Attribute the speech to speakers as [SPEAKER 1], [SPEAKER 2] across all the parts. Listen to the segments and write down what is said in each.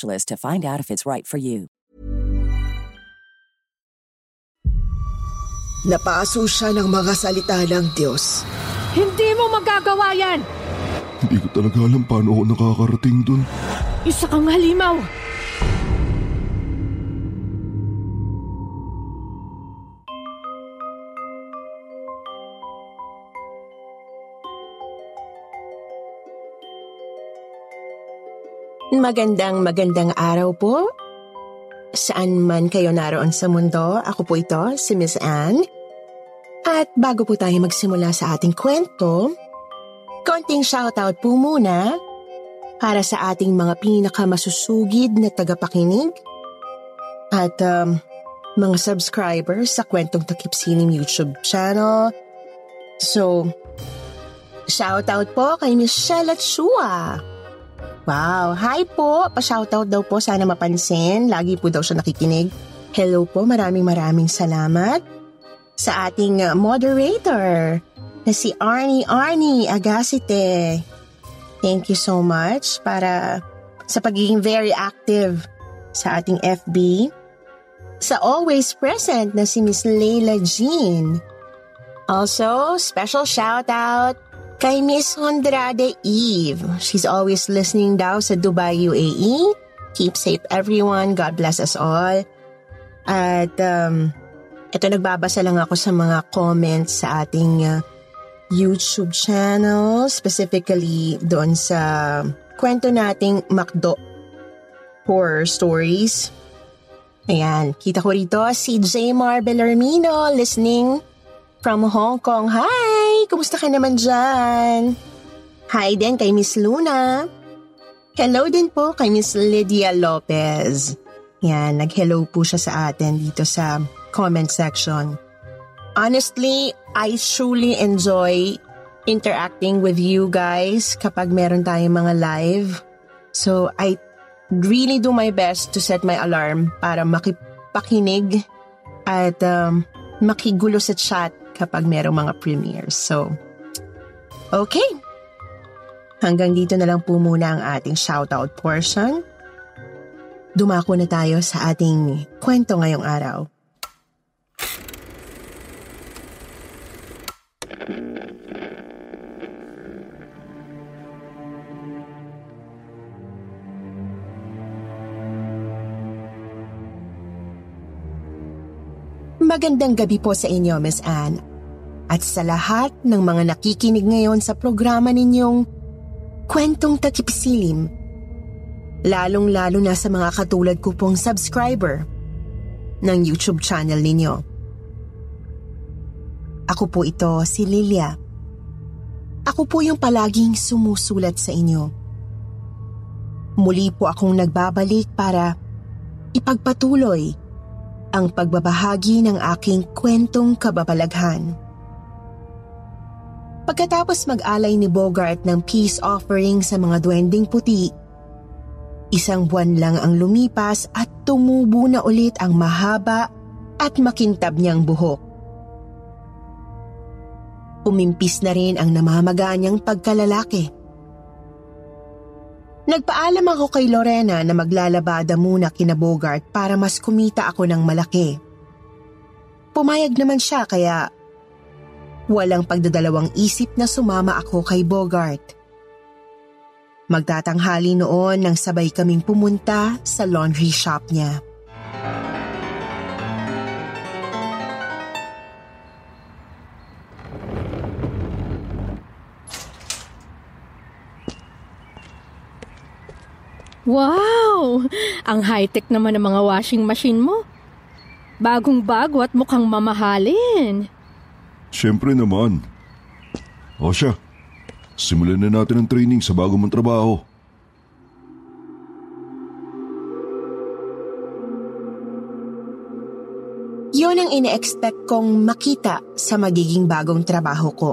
[SPEAKER 1] to find out if it's right for you.
[SPEAKER 2] Napaso siya ng mga salita ng Diyos.
[SPEAKER 3] Hindi mo magagawa yan!
[SPEAKER 4] Hindi ko talaga alam paano ako nakakarating dun.
[SPEAKER 3] Isa kang halimaw!
[SPEAKER 5] Magandang magandang araw po. Saan man kayo naroon sa mundo, ako po ito, si Miss Anne. At bago po tayo magsimula sa ating kwento, konting shoutout po muna para sa ating mga pinakamasusugid na tagapakinig at um, mga subscribers sa Kwentong Takip Sinim YouTube channel. So, shoutout po kay Michelle at Shua. Wow, hi po. Pa-shoutout daw po, sana mapansin. Lagi po daw siya nakikinig. Hello po, maraming maraming salamat. Sa ating uh, moderator na si Arnie Arnie Agasite. Thank you so much para sa pagiging very active sa ating FB. Sa always present na si Miss Leila Jean. Also, special shout out Kay Miss Hondrade Eve. She's always listening daw sa Dubai, UAE. Keep safe everyone. God bless us all. At um, ito nagbabasa lang ako sa mga comments sa ating uh, YouTube channel. Specifically doon sa kwento nating Macdo horror stories. Ayan, kita ko rito si J. Mar Bellarmino listening from Hong Kong. Hi! Kumusta ka naman dyan? Hi din kay Miss Luna. Hello din po kay Miss Lydia Lopez. Yan, nag-hello po siya sa atin dito sa comment section. Honestly, I truly enjoy interacting with you guys kapag meron tayong mga live. So, I really do my best to set my alarm para makipakinig at um, makigulo sa chat kapag merong mga premieres. So, okay. Hanggang dito na lang po muna ang ating shoutout portion. Dumako na tayo sa ating kwento ngayong araw. Magandang gabi po sa inyo, Miss Anne. At sa lahat ng mga nakikinig ngayon sa programa ninyong Kwentong Takipsilim. Lalong-lalo na sa mga katulad ko pong subscriber ng YouTube channel ninyo. Ako po ito, si Lilia. Ako po yung palaging sumusulat sa inyo. Muli po akong nagbabalik para ipagpatuloy ang pagbabahagi ng aking kwentong kababalaghan. Pagkatapos mag-alay ni Bogart ng peace offering sa mga duwending puti, isang buwan lang ang lumipas at tumubo na ulit ang mahaba at makintab niyang buhok. Umimpis na rin ang namamaga niyang pagkalalaki. Nagpaalam ako kay Lorena na maglalabada muna kina Bogart para mas kumita ako ng malaki. Pumayag naman siya kaya walang pagdadalawang isip na sumama ako kay Bogart. Magtatanghali noon nang sabay kaming pumunta sa laundry shop niya.
[SPEAKER 3] Wow! Ang high-tech naman ng mga washing machine mo. Bagong bago at mukhang mamahalin.
[SPEAKER 4] Siyempre naman. O siya, simulan na natin ang training sa bago mong trabaho.
[SPEAKER 5] Yun ang ine-expect kong makita sa magiging bagong trabaho ko.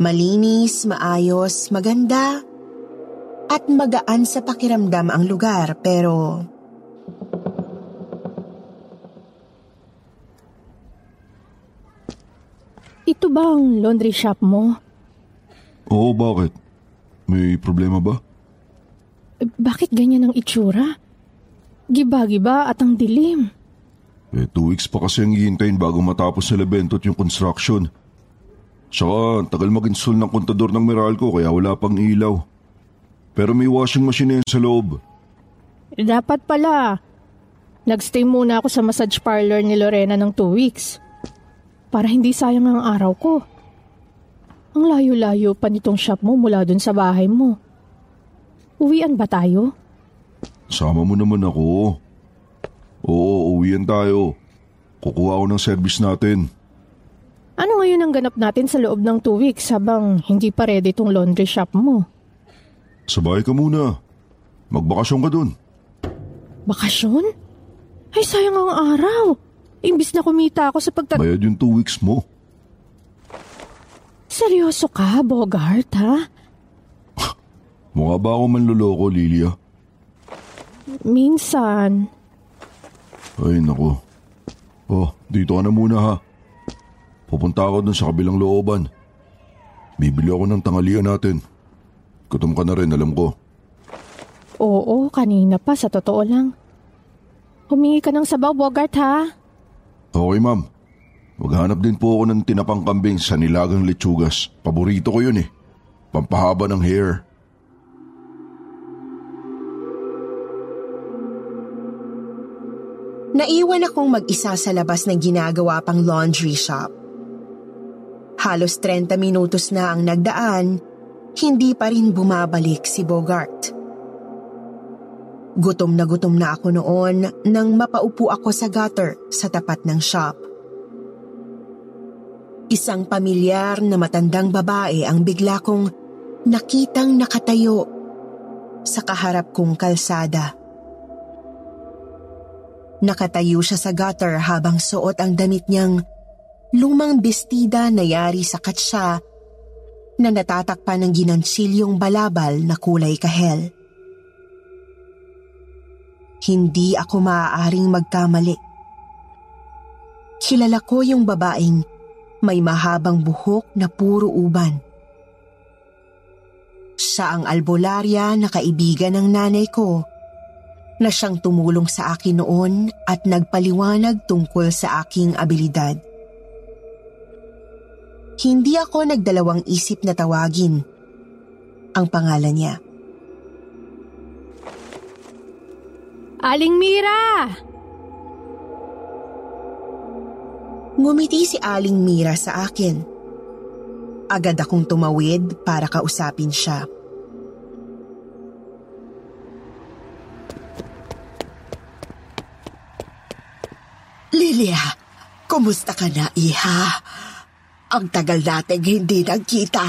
[SPEAKER 5] Malinis, maayos, maganda, at magaan sa pakiramdam ang lugar pero...
[SPEAKER 3] Ito ba ang laundry shop mo?
[SPEAKER 4] Oo, bakit? May problema ba?
[SPEAKER 3] Bakit ganyan ang itsura? Giba-giba at ang dilim.
[SPEAKER 4] Eh, two weeks pa kasi ang hihintayin bago matapos sa Lebentot yung construction. Tsaka, tagal mag-install ng kontador ng Meralco kaya wala pang ilaw. Pero may washing machine yan sa loob.
[SPEAKER 3] Eh, Dapat pala. Nagstay muna ako sa massage parlor ni Lorena ng two weeks. Para hindi sayang ang araw ko. Ang layo-layo pa nitong shop mo mula dun sa bahay mo. Uwian ba tayo?
[SPEAKER 4] Sama mo naman ako. Oo, uwian tayo. Kukuha ko ng service natin.
[SPEAKER 3] Ano ngayon ang ganap natin sa loob ng two weeks habang hindi pa ready tong laundry shop mo?
[SPEAKER 4] Sa bahay ka muna. Magbakasyon ka dun.
[SPEAKER 3] Bakasyon? Ay sayang ang araw. Imbis na kumita ako sa pagtat...
[SPEAKER 4] Bayad yung two weeks mo.
[SPEAKER 3] Seryoso ka, Bogart, ha?
[SPEAKER 4] Mukha ba ako manluloko, Lilia?
[SPEAKER 3] Minsan.
[SPEAKER 4] Ay, nako. Oh, dito ka na muna ha. Pupunta ako dun sa kabilang looban. Bibili ako ng tangalian natin. Gutom ka na rin, alam ko.
[SPEAKER 3] Oo, kanina pa, sa totoo lang. Humingi ka ng sabaw, Bogart, ha?
[SPEAKER 4] Okay, ma'am. Maghanap din po ako ng tinapang kambing sa nilagang lechugas. Paborito ko yun eh. Pampahaba ng hair.
[SPEAKER 5] Naiwan akong mag-isa sa labas ng ginagawa pang laundry shop. Halos 30 minutos na ang nagdaan, hindi pa rin bumabalik si Bogart. Gutom na gutom na ako noon nang mapaupo ako sa gutter sa tapat ng shop. Isang pamilyar na matandang babae ang bigla kong nakitang nakatayo sa kaharap kong kalsada. Nakatayo siya sa gutter habang suot ang damit niyang lumang bestida na yari sa katsa na natatakpan ng ginansilyong balabal na kulay kahel. Hindi ako maaaring magkamali. Kilala ko yung babaeng may mahabang buhok na puro uban. Siya ang albularya na kaibigan ng nanay ko na siyang tumulong sa akin noon at nagpaliwanag tungkol sa aking abilidad. Hindi ako nagdalawang isip na tawagin ang pangalan niya.
[SPEAKER 3] Aling Mira!
[SPEAKER 5] Ngumiti si Aling Mira sa akin. Agad akong tumawid para kausapin siya.
[SPEAKER 2] Lilia, kumusta ka na, iha? Ang tagal nating hindi nagkita.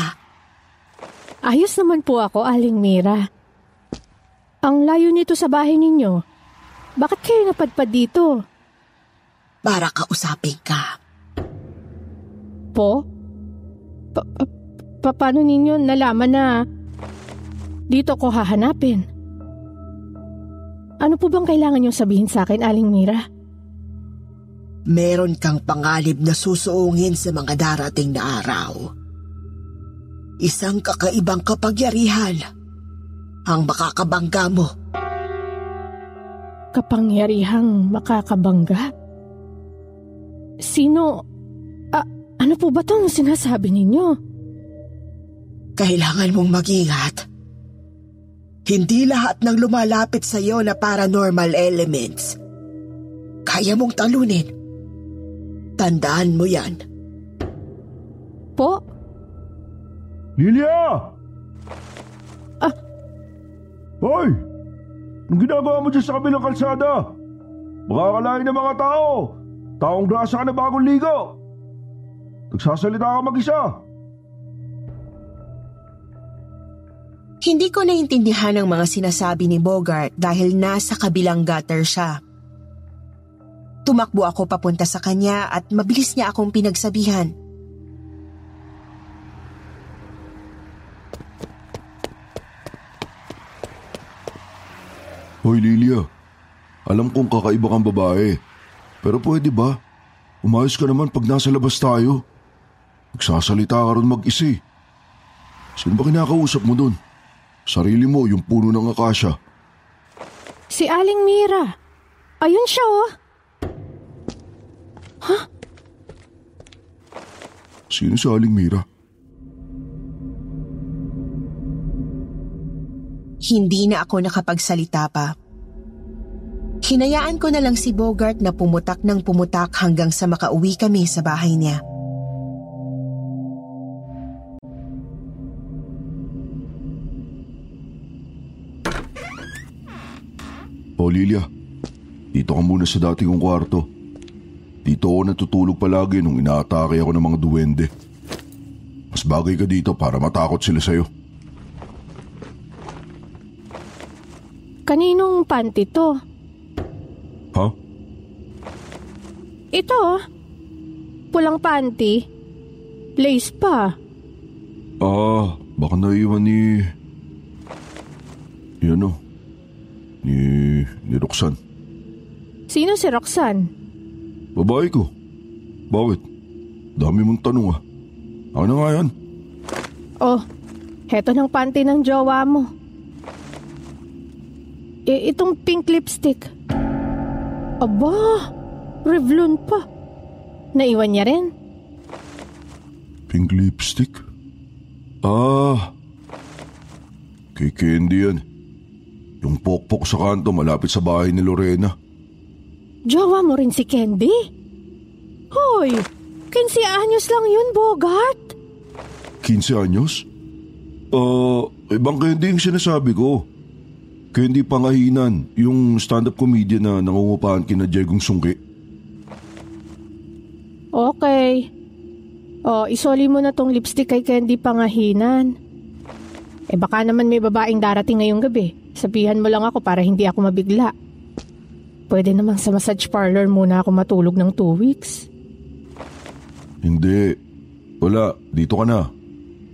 [SPEAKER 3] Ayos naman po ako, Aling Mira. Ang layo nito sa bahay ninyo. Bakit kayo napadpad dito?
[SPEAKER 2] Para kausapin ka.
[SPEAKER 3] Po? Pa- pa- pa- paano ninyo nalaman na dito ko hahanapin? Ano po bang kailangan niyong sabihin sa akin, Aling Mira?
[SPEAKER 2] Meron kang pangalib na susuungin sa mga darating na araw. Isang kakaibang kapagyarihan ang makakabangga mo.
[SPEAKER 3] Kapangyarihang makakabangga? Sino? Ah, ano po ba itong sinasabi ninyo?
[SPEAKER 2] Kailangan mong mag-ingat. Hindi lahat ng lumalapit sa iyo na paranormal elements. Kaya mong talunin. Tandaan mo yan.
[SPEAKER 3] Po?
[SPEAKER 4] Lilia!
[SPEAKER 3] Ah.
[SPEAKER 4] Hoy! Anong ginagawa mo dyan sa kabilang kalsada? Makakalain ng mga tao! Taong grasa ka na bagong ligo! Nagsasalita ka mag-isa!
[SPEAKER 5] Hindi ko naintindihan ang mga sinasabi ni Bogart dahil nasa kabilang gutter siya. Tumakbo ako papunta sa kanya at mabilis niya akong pinagsabihan.
[SPEAKER 4] Hoy Lilia, alam kong kakaiba kang babae. Pero pwede ba? Umayos ka naman pag nasa labas tayo. Nagsasalita ka ron mag-isa eh. Sino ba kinakausap mo dun? Sarili mo, yung puno ng akasya.
[SPEAKER 3] Si Aling Mira. Ayun siya oh.
[SPEAKER 4] Sino si Aling Mira?
[SPEAKER 5] Hindi na ako nakapagsalita pa. Hinayaan ko na lang si Bogart na pumutak ng pumutak hanggang sa makauwi kami sa bahay niya.
[SPEAKER 4] O Lilia, dito ka muna sa dati kong kwarto. Dito ako natutulog palagi nung inaatake ako ng mga duwende. Mas bagay ka dito para matakot sila sa'yo.
[SPEAKER 3] Kaninong panty to?
[SPEAKER 4] Ha?
[SPEAKER 3] Ito oh. Pulang panty. Lace pa.
[SPEAKER 4] Ah, baka naiwan ni... Yan o. Ni... ni Roxanne.
[SPEAKER 3] Sino si Roxanne?
[SPEAKER 4] Babae ko. Bakit? Dami mong tanong ah. Ako na nga yan.
[SPEAKER 3] Oh, heto ng panty ng jowa mo. Eh, itong pink lipstick. Aba, Revlon pa. Naiwan niya rin.
[SPEAKER 4] Pink lipstick? Ah. Kay Candy yan. Yung pokpok sa kanto malapit sa bahay ni Lorena.
[SPEAKER 3] Jowa mo rin si Candy? Hoy, 15 anyos lang yun, Bogart.
[SPEAKER 4] 15 anyos? Ah, ibang Candy yung sinasabi ko. Candy Pangahinan, yung stand-up comedian na nangungupahan kina Diegong Sungki.
[SPEAKER 3] Okay. Oh, isoli mo na tong lipstick kay Candy Pangahinan. Eh baka naman may babaeng darating ngayong gabi. Sabihan mo lang ako para hindi ako mabigla. Pwede namang sa massage parlor muna ako matulog ng two weeks.
[SPEAKER 4] Hindi. Wala, dito ka na.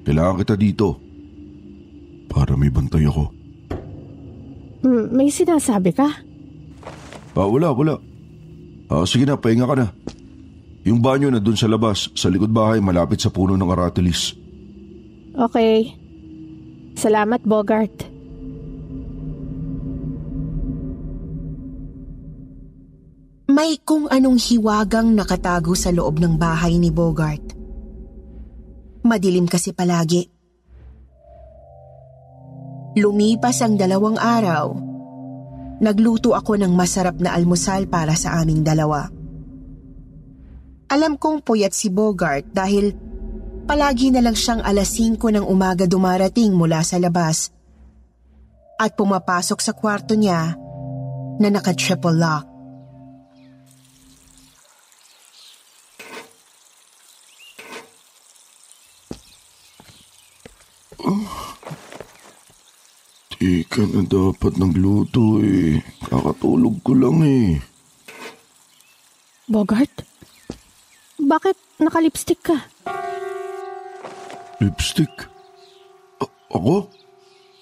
[SPEAKER 4] Kailangan kita dito. Para may bantay ako.
[SPEAKER 3] Hmm, may sinasabi ka?
[SPEAKER 4] Ah, wala, wala. Ah, sige na, pahinga ka na. Yung banyo na dun sa labas, sa likod bahay, malapit sa puno ng aratilis.
[SPEAKER 3] Okay. Salamat, Bogart.
[SPEAKER 5] May kung anong hiwagang nakatago sa loob ng bahay ni Bogart. Madilim kasi palagi. Lumipas ang dalawang araw. Nagluto ako ng masarap na almusal para sa aming dalawa. Alam kong puyat si Bogart dahil palagi na lang siyang alas 5 ng umaga dumarating mula sa labas at pumapasok sa kwarto niya na naka-triple lock.
[SPEAKER 4] Di ka na dapat nagluto eh. Kakatulog ko lang eh.
[SPEAKER 3] Bogart? Bakit nakalipstick ka?
[SPEAKER 4] Lipstick? A- ako?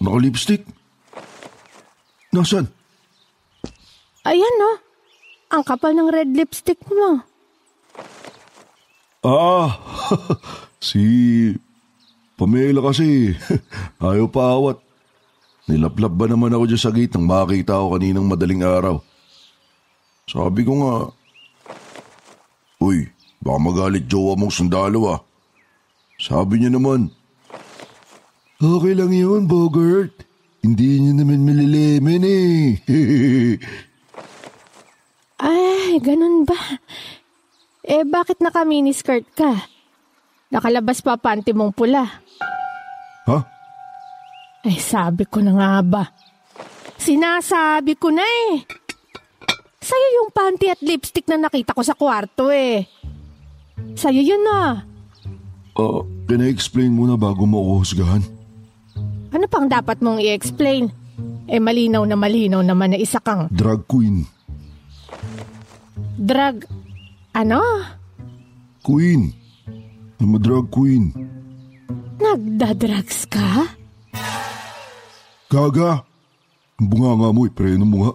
[SPEAKER 4] Naka-lipstick? Nasaan?
[SPEAKER 3] Ayan no. Ang kapal ng red lipstick mo.
[SPEAKER 4] Ah, si Pamela kasi. Ayaw pa awat. Nilaplap ba naman ako dyan sa gate nang makita ako kaninang madaling araw. Sabi ko nga, Uy, baka magalit jowa mong sundalo ah. Sabi niya naman, Okay lang yun, Bogart. Hindi niya naman malilimen eh.
[SPEAKER 3] Ay, ganun ba? Eh, bakit naka miniskirt ka? Nakalabas pa panty mong pula.
[SPEAKER 4] ha?
[SPEAKER 3] Ay, sabi ko na nga ba. Sinasabi ko na eh. Sa'yo yung panty at lipstick na nakita ko sa kwarto eh. Sa'yo yun na.
[SPEAKER 4] Ah, can I explain muna bago mo ako husgahan?
[SPEAKER 3] Ano pang dapat mong i-explain? Eh malinaw na malinaw naman na isa kang
[SPEAKER 4] Drag queen.
[SPEAKER 3] drug... Ano?
[SPEAKER 4] Queen. I'm a drag queen.
[SPEAKER 3] Nagdadrugs ka?
[SPEAKER 4] Gaga. Ang bunganga mo, ipreno mo nga.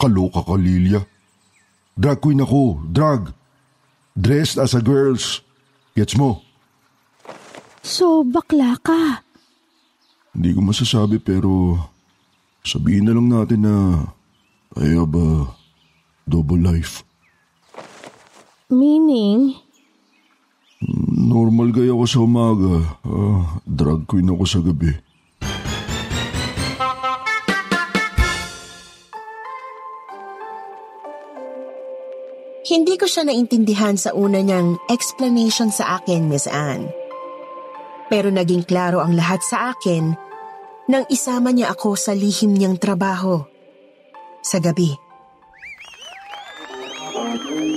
[SPEAKER 4] Kaloka ka, Lilia. Drag queen ako. Drag. Dressed as a girls. Gets mo?
[SPEAKER 3] So, bakla ka.
[SPEAKER 4] Hindi ko masasabi pero sabihin na lang natin na I have a double life.
[SPEAKER 3] Meaning?
[SPEAKER 4] Normal gaya ako sa umaga. Ah, drag queen ako sa gabi.
[SPEAKER 5] Hindi ko siya naintindihan sa una niyang explanation sa akin, Miss Anne. Pero naging klaro ang lahat sa akin nang isama niya ako sa lihim niyang trabaho. Sa gabi.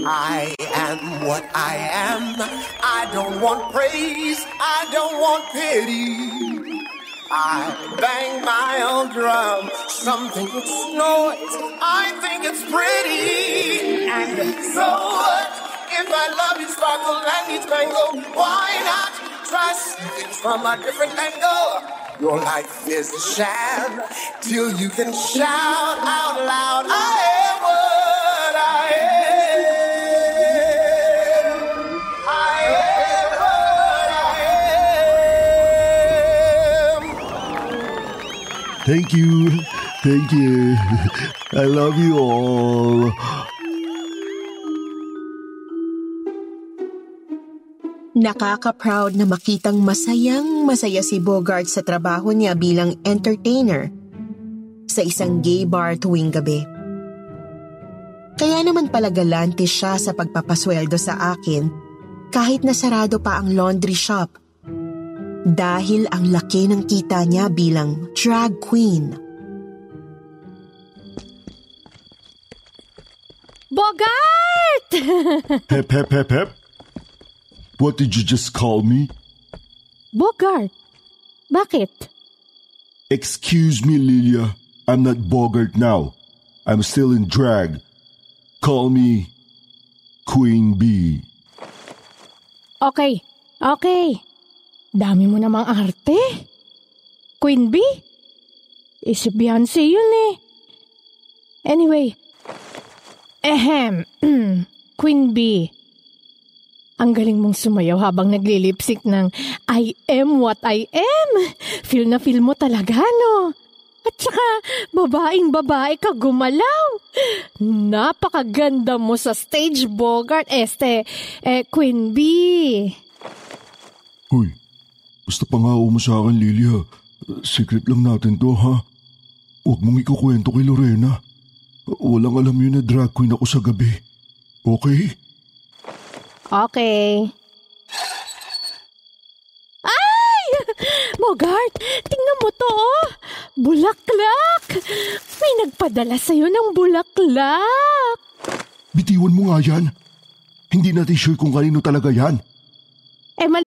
[SPEAKER 6] I am what I am. I don't want praise. I don't want pity. I bang my own drum. Some think it's noise. I think it's pretty. And so what? If I love you, sparkle and you spangle, why not try something from a different angle? Your life is a sham till you can shout out loud. I
[SPEAKER 4] Thank you. Thank you. I love you all.
[SPEAKER 5] Nakaka-proud na makitang masayang masaya si Bogart sa trabaho niya bilang entertainer sa isang gay bar tuwing gabi. Kaya naman pala galante siya sa pagpapasweldo sa akin kahit nasarado pa ang laundry shop dahil ang laki ng kita niya bilang drag queen.
[SPEAKER 3] Bogart!
[SPEAKER 4] Hep, hep, hep, hep. What did you just call me?
[SPEAKER 3] Bogart? Bakit?
[SPEAKER 4] Excuse me, Lilia. I'm not Bogart now. I'm still in drag. Call me Queen Bee.
[SPEAKER 3] Okay, okay. Dami mo namang arte. Queen Bee? Eh, si Beyonce yun eh. Anyway, ehem, Queen Bee. Ang galing mong sumayaw habang nagli-lipstick ng I am what I am. Feel na feel mo talaga, no? At saka, babaeng babae ka gumalaw. Napakaganda mo sa stage, Bogart. Este, eh, Queen Bee.
[SPEAKER 4] Hoy, basta pangako mo sa akin, Lilia. Secret lang natin to, ha? Huwag mong ikukwento kay Lorena. Walang alam yun na drag queen ako sa gabi. Okay?
[SPEAKER 3] Okay. Ay! Bogart, tingnan mo to, oh. Bulaklak! May nagpadala sa'yo ng bulaklak.
[SPEAKER 4] Bitiwan mo nga yan. Hindi natin sure kung kanino talaga yan.
[SPEAKER 3] Eh, mal-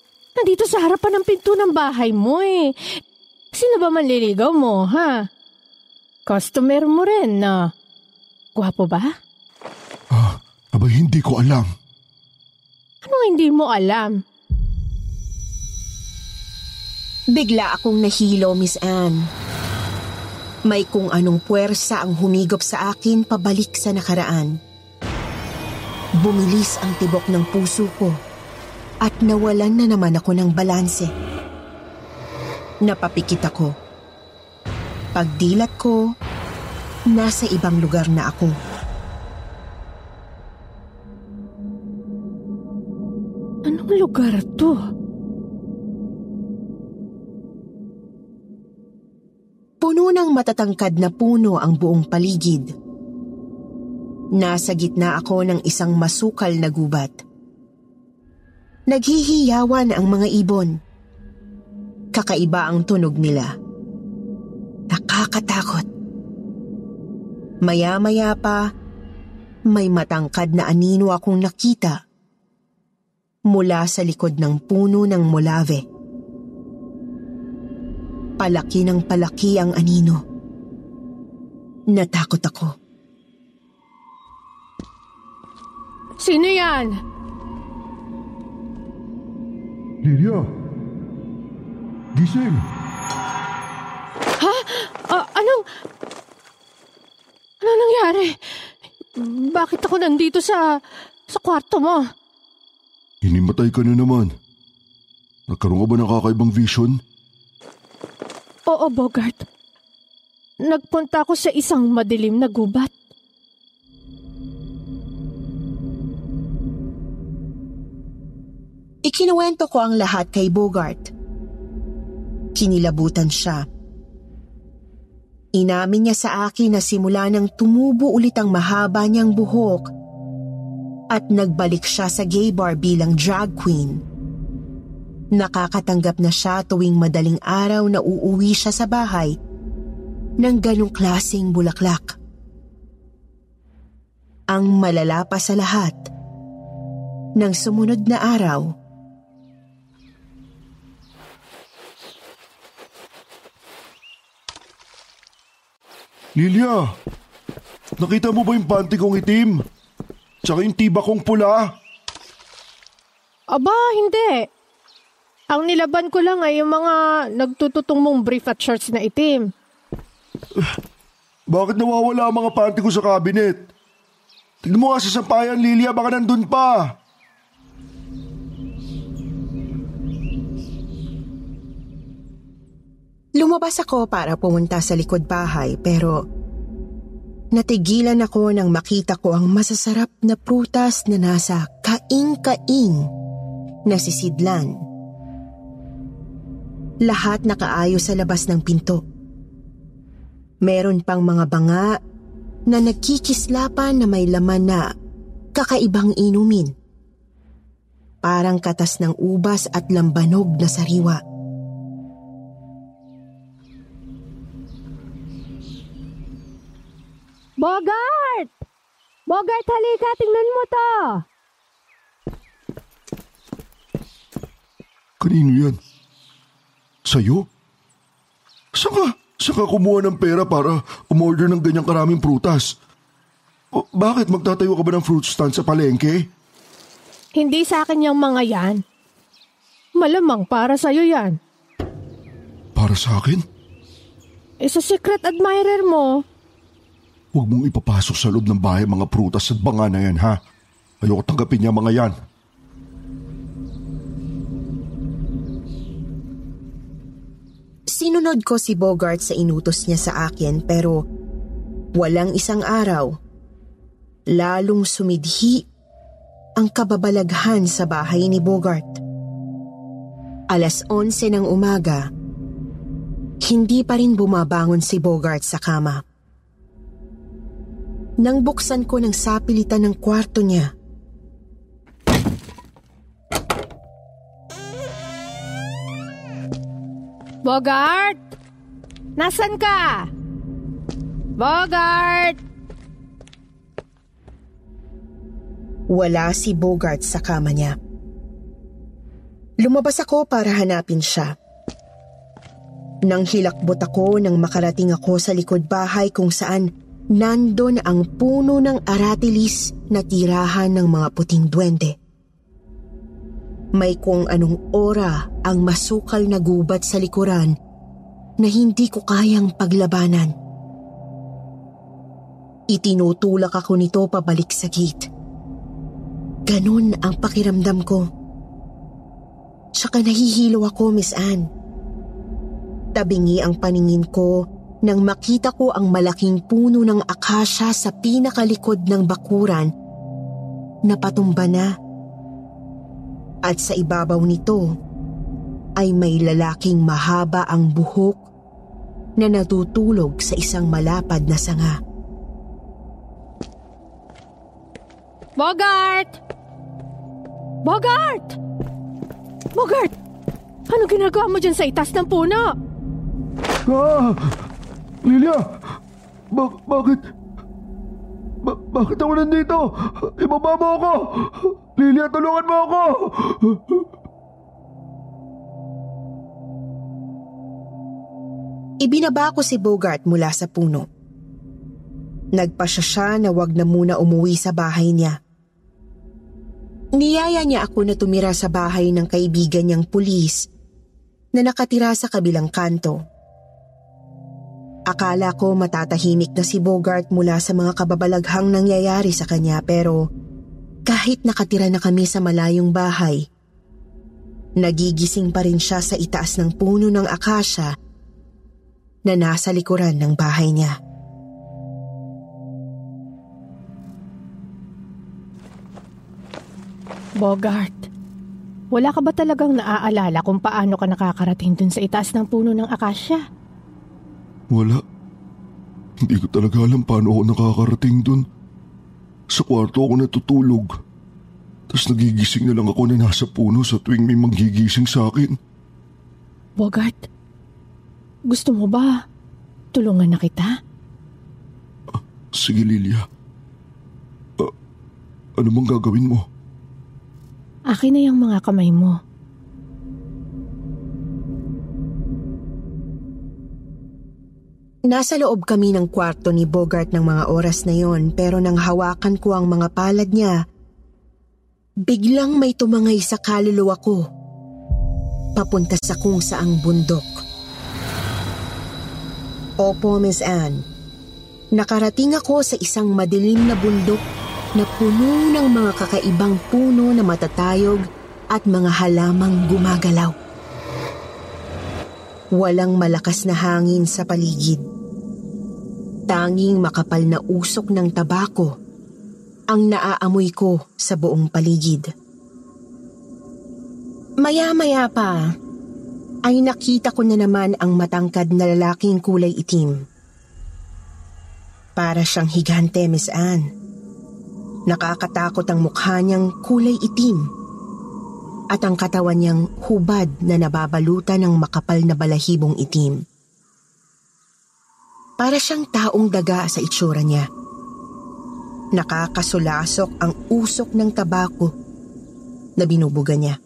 [SPEAKER 3] Nandito sa harapan ng pinto ng bahay mo eh. Sino ba manliligaw mo, ha? Customer mo rin, na. Gwapo ba?
[SPEAKER 4] Ah, aba hindi ko alam.
[SPEAKER 3] Anong hindi mo alam?
[SPEAKER 5] Bigla akong nahilo, Miss Anne. May kung anong puwersa ang humigop sa akin pabalik sa nakaraan. Bumilis ang tibok ng puso ko at nawalan na naman ako ng balanse. Napapikit ako. Pagdilat ko, nasa ibang lugar na ako.
[SPEAKER 3] Anong lugar to?
[SPEAKER 5] Puno ng matatangkad na puno ang buong paligid. Nasa gitna ako ng isang masukal na gubat. Naghihiyawan ang mga ibon. Kakaiba ang tunog nila. Nakakatakot. Maya-maya pa, may matangkad na anino akong nakita mula sa likod ng puno ng molave. Palaki ng palaki ang anino. Natakot ako.
[SPEAKER 3] Sino yan?
[SPEAKER 4] Lilia! Gising!
[SPEAKER 3] Ah, anong... Ano nangyari? Bakit ako nandito sa... sa kwarto mo?
[SPEAKER 4] Hinimatay ka na naman. Nagkaroon ka ba ng kakaibang vision?
[SPEAKER 3] Oo, Bogart. Nagpunta ako sa isang madilim na gubat.
[SPEAKER 5] Ikinuwento ko ang lahat kay Bogart. Kinilabutan siya. Inamin niya sa akin na simula nang tumubo ulit ang mahaba niyang buhok at nagbalik siya sa gay bar bilang drag queen. Nakakatanggap na siya tuwing madaling araw na uuwi siya sa bahay ng ganong klaseng bulaklak. Ang malala pa sa lahat, ng sumunod na araw,
[SPEAKER 4] Lilia! Nakita mo ba yung panty kong itim? Tsaka yung tiba kong pula?
[SPEAKER 3] Aba, hindi. Ang nilaban ko lang ay yung mga nagtututong mong brief at shorts na itim.
[SPEAKER 4] Bakit nawawala ang mga panty ko sa cabinet? Tignan mo nga sa sampayan, Lilia, baka nandun pa.
[SPEAKER 5] Lumabas ako para pumunta sa likod bahay pero natigilan ako nang makita ko ang masasarap na prutas na nasa kaing-kaing na sisidlan. Lahat nakaayos sa labas ng pinto. Meron pang mga banga na nagkikislapan na may laman na kakaibang inumin. Parang katas ng ubas at lambanog na sariwa.
[SPEAKER 3] Bogart! Bogart, halika, tingnan mo to.
[SPEAKER 4] Kanino yan? Sa'yo? Saan ka? Saan ka kumuha ng pera para umorder ng ganyang karaming prutas? O, bakit magtatayo ka ba ng fruit stand sa palengke?
[SPEAKER 3] Hindi sa akin yung mga yan. Malamang para sa'yo yan.
[SPEAKER 4] Para sa akin?
[SPEAKER 3] Eh sa secret admirer mo,
[SPEAKER 4] Huwag mong ipapasok sa loob ng bahay mga prutas at banga na yan, ha? Ayoko tanggapin niya mga yan.
[SPEAKER 5] Sinunod ko si Bogart sa inutos niya sa akin pero walang isang araw lalong sumidhi ang kababalaghan sa bahay ni Bogart. Alas 11 ng umaga, hindi pa rin bumabangon si Bogart sa kama. Nang buksan ko ng sapilitan ng kwarto niya,
[SPEAKER 3] Bogart! Nasaan ka? Bogart!
[SPEAKER 5] Wala si Bogart sa kama niya. Lumabas ako para hanapin siya. Nang hilakbot ako nang makarating ako sa likod bahay kung saan nandon ang puno ng aratilis na tirahan ng mga puting duwende. May kung anong ora ang masukal na gubat sa likuran na hindi ko kayang paglabanan. Itinutulak ako nito pabalik sa gate. Ganon ang pakiramdam ko. Tsaka nahihilo ako, Miss Anne. Tabingi ang paningin ko nang makita ko ang malaking puno ng akasya sa pinakalikod ng bakuran na patumba na at sa ibabaw nito ay may lalaking mahaba ang buhok na natutulog sa isang malapad na sanga.
[SPEAKER 3] Bogart! Bogart! Bogart! Ano ginagawa mo dyan sa itas ng puno?
[SPEAKER 4] Ah! Lilia! Ba- bakit? Ba- bakit ako nandito? Ibaba mo ako! Lilia, tulungan mo ako!
[SPEAKER 5] Ibinaba ko si Bogart mula sa puno. Nagpasya siya na wag na muna umuwi sa bahay niya. Niyaya niya ako na tumira sa bahay ng kaibigan niyang pulis na nakatira sa kabilang kanto. Akala ko matatahimik na si Bogart mula sa mga kababalaghang nangyayari sa kanya pero kahit nakatira na kami sa malayong bahay, nagigising pa rin siya sa itaas ng puno ng akasya na nasa likuran ng bahay niya.
[SPEAKER 3] Bogart, wala ka ba talagang naaalala kung paano ka nakakarating dun sa itaas ng puno ng akasya?
[SPEAKER 4] Wala. Hindi ko talaga alam paano ako nakakarating dun. Sa kwarto ako natutulog. Tapos nagigising na lang ako na nasa puno sa tuwing may manggigising sa akin.
[SPEAKER 3] Bogart, gusto mo ba tulungan na kita?
[SPEAKER 4] Sige, Lilia. Ah, ano bang gagawin mo?
[SPEAKER 3] Akin na yung mga kamay mo.
[SPEAKER 5] Nasa loob kami ng kwarto ni Bogart ng mga oras na yon pero nang hawakan ko ang mga palad niya, biglang may tumangay sa kaluluwa ko. Papunta sa kung saang bundok. Opo, Miss Anne. Nakarating ako sa isang madilim na bundok na puno ng mga kakaibang puno na matatayog at mga halamang gumagalaw. Walang malakas na hangin sa paligid. Tanging makapal na usok ng tabako ang naaamoy ko sa buong paligid. Maya-maya pa ay nakita ko na naman ang matangkad na lalaking kulay itim. Para siyang higante, Miss Anne. Nakakatakot ang mukha niyang kulay itim at ang katawan niyang hubad na nababalutan ng makapal na balahibong itim. Para siyang taong daga sa itsura niya. Nakakasulasok ang usok ng tabako na binubuga niya.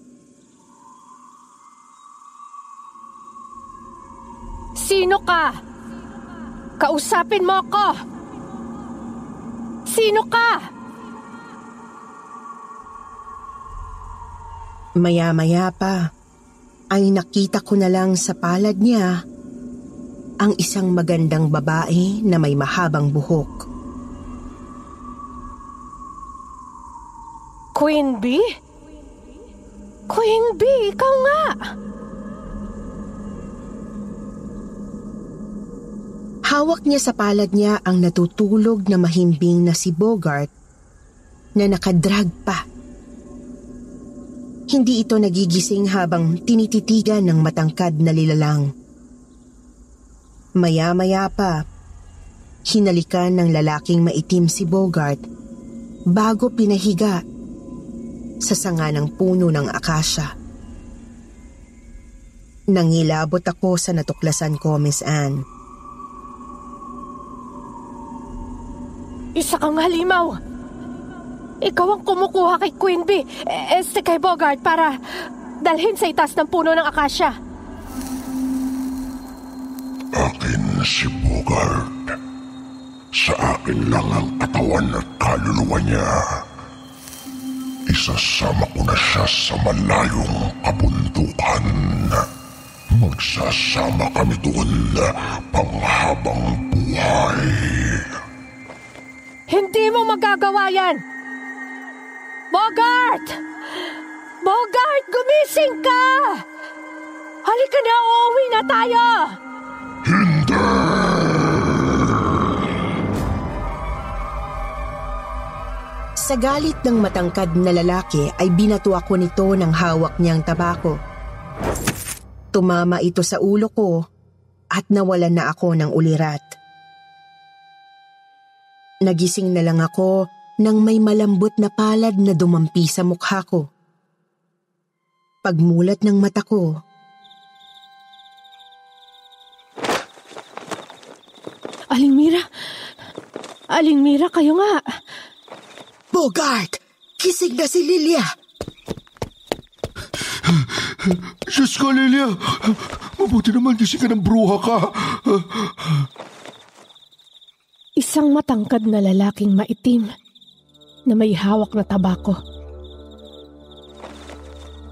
[SPEAKER 3] Sino ka? Kausapin mo ako! Sino ka?
[SPEAKER 5] Maya-maya pa ay nakita ko na lang sa palad niya ang isang magandang babae na may mahabang buhok.
[SPEAKER 3] Queen Bee? Queen Bee, ikaw nga!
[SPEAKER 5] Hawak niya sa palad niya ang natutulog na mahimbing na si Bogart
[SPEAKER 7] na nakadrag pa. Hindi ito nagigising habang tinititigan ng matangkad na lilalang. Maya-maya pa, hinalikan ng lalaking maitim si Bogart bago pinahiga sa sanga ng puno ng akasya. Nangilabot ako sa natuklasan ko, Miss Anne.
[SPEAKER 3] Isa kang halimaw! Ikaw ang kumukuha kay Queen Bee, eh, este kay Bogart para dalhin sa itas ng puno ng akasya.
[SPEAKER 8] Si Bogart. Sa akin lang ang katawan at kaluluwa niya. Isasama ko na siya sa malayong kabundukan. Magsasama kami doon panghabang buhay.
[SPEAKER 3] Hindi mo magagawa yan! Bogart! Bogart, gumising ka! Halika na, uuwi na tayo!
[SPEAKER 7] Sa galit ng matangkad na lalaki ay binato ako nito ng hawak niyang tabako. Tumama ito sa ulo ko at nawalan na ako ng ulirat. Nagising na lang ako nang may malambot na palad na dumampi sa mukha ko. Pagmulat ng mata ko,
[SPEAKER 3] Aling Mira! Aling Mira, kayo nga!
[SPEAKER 5] Bogart! Kisig na si Lilia!
[SPEAKER 4] Diyos ko, Lilia! Mabuti naman gising ka ng bruha ka.
[SPEAKER 3] Isang matangkad na lalaking maitim na may hawak na tabako.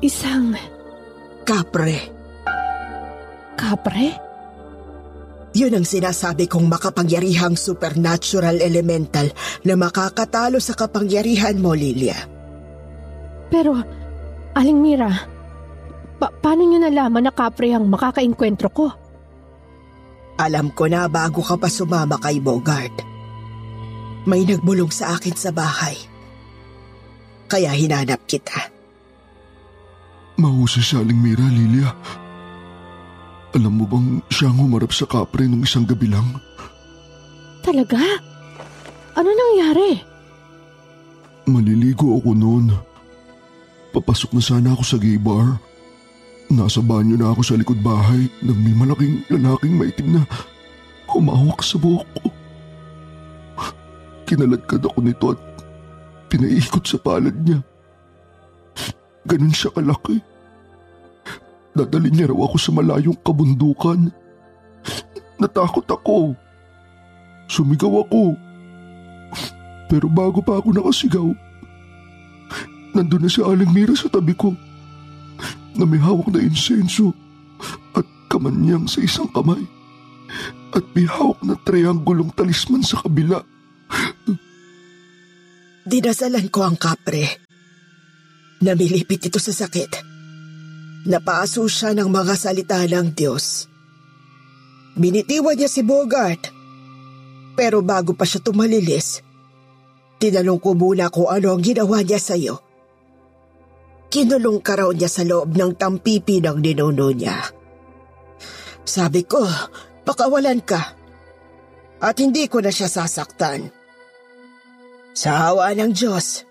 [SPEAKER 3] Isang
[SPEAKER 5] Kapre,
[SPEAKER 3] kapre?
[SPEAKER 5] Yun ang sinasabi kong makapangyarihang supernatural elemental na makakatalo sa kapangyarihan mo, Lilia.
[SPEAKER 3] Pero, Aling Mira, pa- paano niyo nalaman na kapre ang makakainkwentro ko?
[SPEAKER 5] Alam ko na bago ka pa sumama kay Bogart. May nagbulong sa akin sa bahay. Kaya hinanap kita.
[SPEAKER 4] Mahusay si Aling Mira, Lilia. Alam mo bang siya ang humarap sa kapre nung isang gabi lang?
[SPEAKER 3] Talaga? Ano nangyari?
[SPEAKER 4] Maliligo ako noon. Papasok na sana ako sa gay bar. Nasa banyo na ako sa likod bahay nang may malaking lalaking maitim na humawak sa buhok ko. Kinaladkad ako nito at pinaikot sa palad niya. Ganun siya kalaki. Dadalhin niya raw ako sa malayong kabundukan. Natakot ako. Sumigaw ako. Pero bago pa ako nakasigaw, nandun na si Aling Mira sa tabi ko na may hawak na insenso at kamanyang sa isang kamay at may hawak na triangulong talisman sa kabila.
[SPEAKER 5] Dinasalan ko ang kapre. Namilipit ito sa sakit. Napaaso siya ng mga salita ng Diyos. Binitiwan niya si Bogart. Pero bago pa siya tumalilis, tinanong ko muna kung ano ang ginawa niya sa'yo. Kinulong ka raw niya sa loob ng tampipi ng ninuno niya. Sabi ko, pakawalan ka. At hindi ko na siya sasaktan. Sa awa ng Diyos,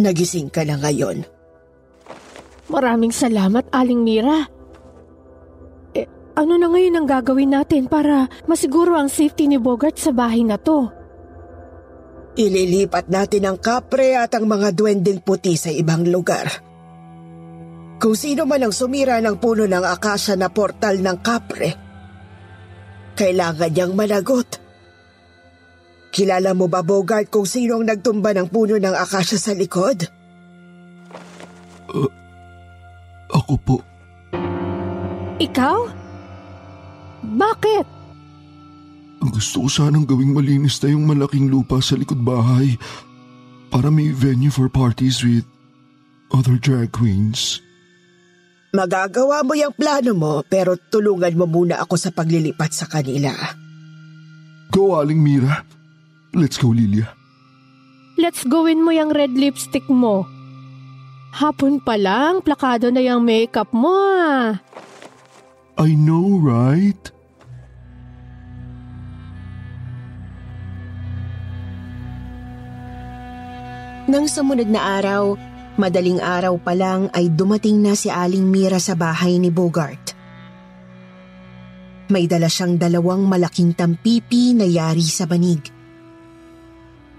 [SPEAKER 5] nagising ka na ngayon.
[SPEAKER 3] Maraming salamat, Aling Mira. Eh, ano na ngayon ang gagawin natin para masiguro ang safety ni Bogart sa bahay na to?
[SPEAKER 5] Ililipat natin ang kapre at ang mga duwending puti sa ibang lugar. Kung sino man ang sumira ng puno ng akasya na portal ng kapre, kailangan niyang managot. Kilala mo ba, Bogart, kung sino ang nagtumba ng puno ng akasya sa likod?
[SPEAKER 4] Ako po,
[SPEAKER 3] Ikaw? Bakit?
[SPEAKER 4] gusto ko sanang gawing malinis na yung malaking lupa sa likod bahay para may venue for parties with other drag queens.
[SPEAKER 5] Magagawa mo yung plano mo pero tulungan mo muna ako sa paglilipat sa kanila.
[SPEAKER 4] Go, Aling Mira. Let's go, Lilia.
[SPEAKER 3] let's gawin mo yung red lipstick mo. Hapon pa lang, plakado na yung makeup mo ah.
[SPEAKER 4] I know, right?
[SPEAKER 5] Nang sumunod na araw, madaling araw pa lang ay dumating na si Aling Mira sa bahay ni Bogart. May dala siyang dalawang malaking tampipi na yari sa banig.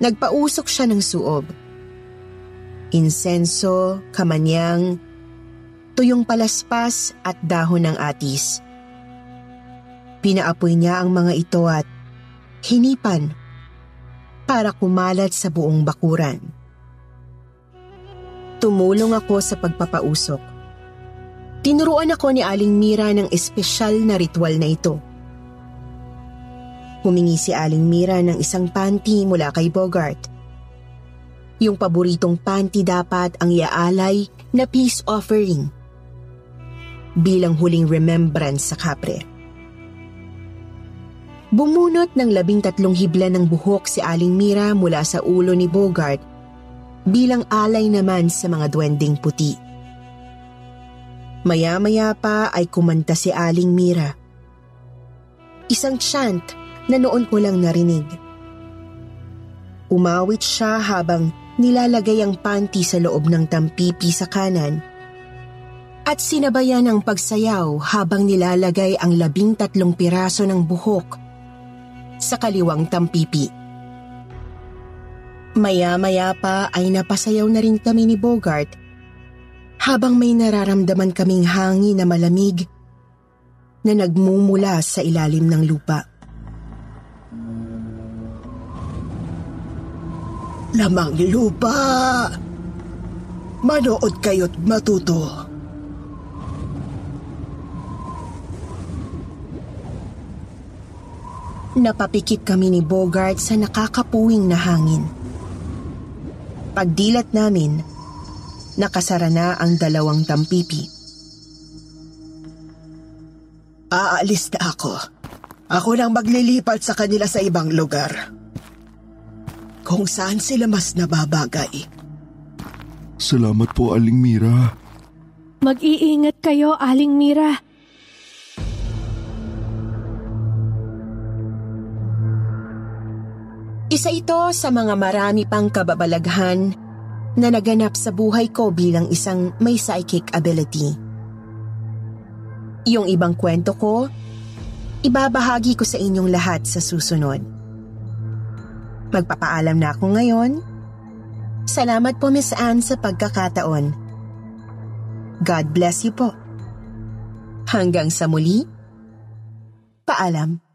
[SPEAKER 5] Nagpausok siya ng suob. Insenso, kamanyang, tuyong palaspas at dahon ng atis. Pinaapoy niya ang mga ito at hinipan para kumalat sa buong bakuran. Tumulong ako sa pagpapausok. Tinuruan ako ni Aling Mira ng espesyal na ritual na ito. Humingi si Aling Mira ng isang panty mula kay Bogart. Yung paboritong panty dapat ang iaalay na peace offering bilang huling remembrance sa kapre. Bumunot ng labing tatlong hibla ng buhok si Aling Mira mula sa ulo ni Bogart bilang alay naman sa mga duwending puti. Maya-maya pa ay kumanta si Aling Mira. Isang chant na noon ko lang narinig. Umawit siya habang nilalagay ang panty sa loob ng tampipi sa kanan at sinabayan ang pagsayaw habang nilalagay ang labing tatlong piraso ng buhok sa kaliwang tampipi. Maya-maya pa ay napasayaw na rin kami ni Bogart habang may nararamdaman kaming hangin na malamig na nagmumula sa ilalim ng lupa.
[SPEAKER 2] Lamang lupa! Manood kayo't matuto.
[SPEAKER 5] Napapikit kami ni Bogart sa nakakapuwing na hangin. Pagdilat namin, nakasara na ang dalawang tampipi.
[SPEAKER 2] Aalis na ako. Ako nang maglilipat sa kanila sa ibang lugar. Kung saan sila mas nababagay.
[SPEAKER 4] Salamat po, Aling Mira.
[SPEAKER 3] Mag-iingat kayo, Aling Mira.
[SPEAKER 5] Isa ito sa mga marami pang kababalaghan na naganap sa buhay ko bilang isang may psychic ability. Yung ibang kwento ko, ibabahagi ko sa inyong lahat sa susunod. Magpapaalam na ako ngayon. Salamat po Miss Anne sa pagkakataon. God bless you po. Hanggang sa muli, paalam.